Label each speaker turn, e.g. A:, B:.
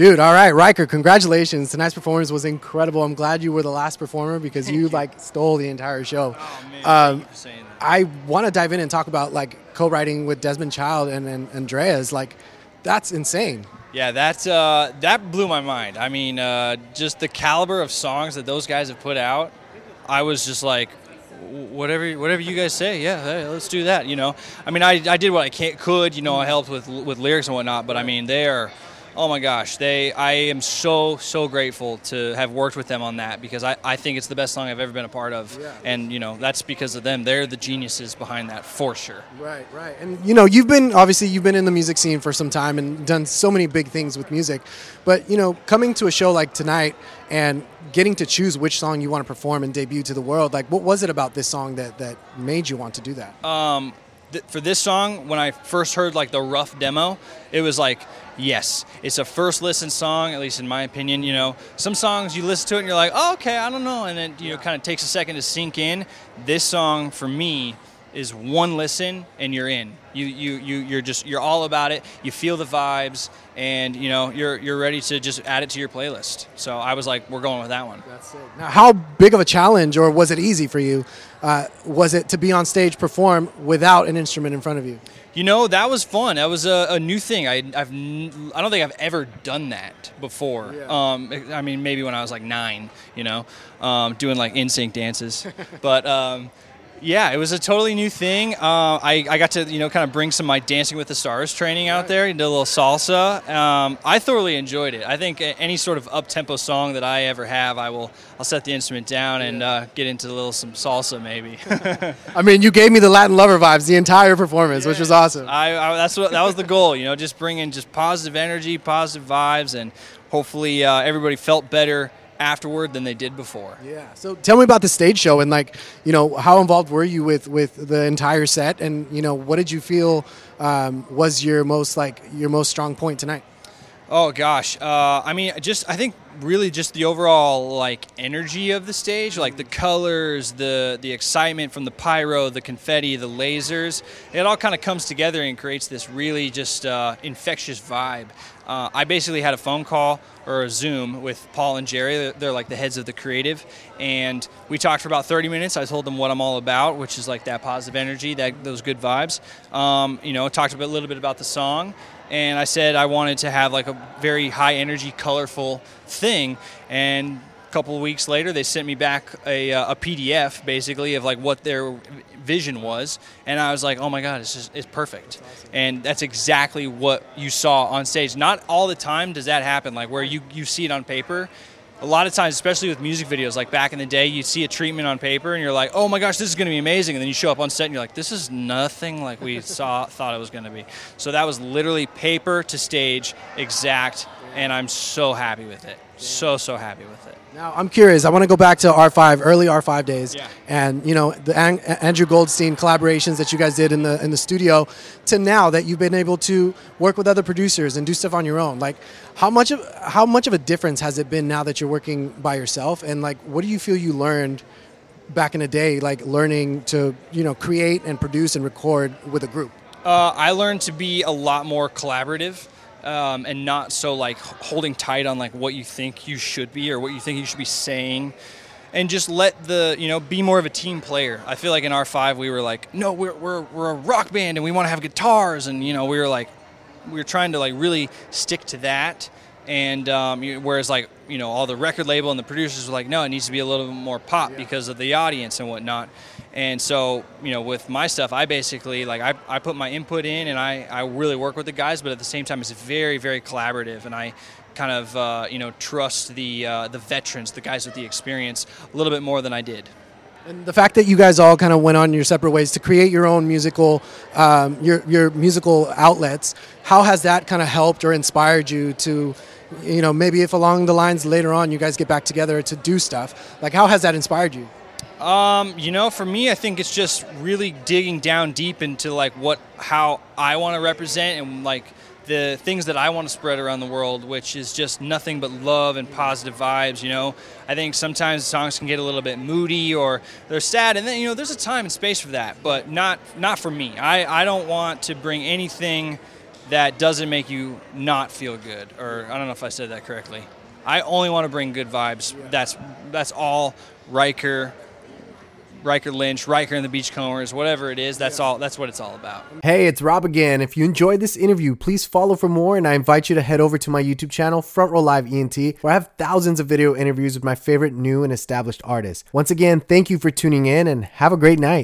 A: Dude, all right, Riker, congratulations. Tonight's performance was incredible. I'm glad you were the last performer because you, like stole the entire show.
B: Oh man,
A: Um,
B: thank you for saying that.
A: I want to dive in and talk about like co-writing with Desmond Child and, and Andreas. Like, that's insane.
B: Yeah, that uh, that blew my mind. I mean, uh, just the caliber of songs that those guys have put out. I was just like, whatever, whatever you guys say, yeah, hey, let's do that. You know, I mean, I, I did what I can, could. You know, I helped with with lyrics and whatnot. But I mean, they are. Oh my gosh, they! I am so so grateful to have worked with them on that because I, I think it's the best song I've ever been a part of, and you know that's because of them. They're the geniuses behind that for sure.
A: Right, right. And you know, you've been obviously you've been in the music scene for some time and done so many big things with music. But, you know, coming to a show like tonight and getting to choose which song you want to perform and debut to the world, like what was it about this song that that made you want to do that?
B: um, th- for this song, when I first heard like the rough demo, it was like, yes, it's a first listen song, at least in my opinion. You know, some songs you listen to it and you're like, oh, okay, I don't know, and then you know, kind of takes a second to sink in. This song for me is one listen and you're in. You you you you're just you're all about it. You feel the vibes, and you know you're you're ready to just add it to your playlist. So I was like, we're going with that one.
A: That's it. Now, how big of a challenge or was it easy for you? Uh, was it to be on stage perform without an instrument in front of you?
B: You know, that was fun. That was a, a new thing. I, I've, n- I don't think I've ever done that before.
A: Yeah.
B: Um, I mean, maybe when I was like nine, you know, um, doing like NSYNC dances. but um, yeah, it was a totally new thing. Uh, I, I got to, you know, kind of bring some of my Dancing with the Stars training out there, and did a little salsa. Um, I thoroughly enjoyed it. I think any sort of up tempo song that I ever have, I will, I'll set the instrument down and uh, get into a little some salsa maybe.
A: I mean, you gave me the Latin lover vibes the entire performance, which was awesome.
B: I, I that's what that was the goal. You know, just bringing just positive energy, positive vibes, and hopefully uh, everybody felt better afterward than they did before.
A: Yeah. So tell me about the stage show and like, you know, how involved were you with with the entire set, and you know, what did you feel um, was your most like your most strong point tonight?
B: Oh gosh, uh, I mean, just I think really just the overall like energy of the stage, like the colors, the the excitement from the pyro, the confetti, the lasers. It all kind of comes together and creates this really just uh, infectious vibe. Uh, I basically had a phone call or a Zoom with Paul and Jerry. They're, like the heads of the creative, and we talked for about 30 minutes. I told them what I'm all about, which is like that positive energy, that those good vibes. Um, you know, talked a little bit about the song, and I said I wanted to have like a very high energy, colorful thing. And a couple of weeks later, they sent me back a, uh, a PDF basically of like what their vision was, and I was like, oh my god, it's just it's perfect. And that's exactly what you saw on stage. Not all the time does that happen, like where you you see it on paper. A lot of times, especially with music videos, like back in the day, you see a treatment on paper and you're like, "Oh my gosh, this is going to be amazing!" And then you show up on set and you're like, "This is nothing like we saw thought it was going to be." So that was literally paper to stage, exact, and I'm so happy with it. So so happy with it.
A: Now I'm curious. I want to go back to R5, early R5 days,
B: Yeah.
A: and you know the An- Andrew Goldstein collaborations that you guys did in the in the studio, to now that you've been able to work with other producers and do stuff on your own. Like, how much of how much of a difference has it been now that you're working by yourself? And like, what do you feel you learned back in the day, like learning to you know create and produce and record with a group?
B: Uh, I learned to be a lot more collaborative um, and not so like holding tight on like what you think you should be or what you think you should be saying, and just let the you know be more of a team player. I feel like in R five we were like, no, we're we're we're a rock band and we want to have guitars, and you know we were like we were trying to like really stick to that. And um, whereas like you know all the record label and the producers were like, no, it needs to be a little bit more pop because of the audience and whatnot. And so you know with my stuff, I basically like I, I put my input in and I, I really work with the guys, but at the same time it's very very collaborative and I kind of uh, you know trust the uh, the veterans, the guys with the experience a little bit more than I did.
A: And the fact that you guys all kind of went on your separate ways to create your own musical, um, your your musical outlets, how has that kind of helped or inspired you to, you know, maybe if along the lines later on you guys get back together to do stuff, like how has that inspired you?
B: Um, you know, for me, I think it's just really digging down deep into like what, how I want to represent and like the things that I want to spread around the world, which is just nothing but love and positive vibes. You know, I think sometimes songs can get a little bit moody or they're sad, and then you know, there's a time and space for that, but not not for me. I I don't want to bring anything that doesn't make you not feel good. Or I don't know if I said that correctly. I only want to bring good vibes. That's that's all Riker, Riker Lynch, Riker and the Beachcombers, whatever it is. That's all. That's what it's all about.
A: Hey, it's Rob again. If you enjoyed this interview, please follow for more, and I invite you to head over to my YouTube channel, Front Row Live ENT, where I have thousands of video interviews with my favorite new and established artists. Once again, thank you for tuning in, and have a great night.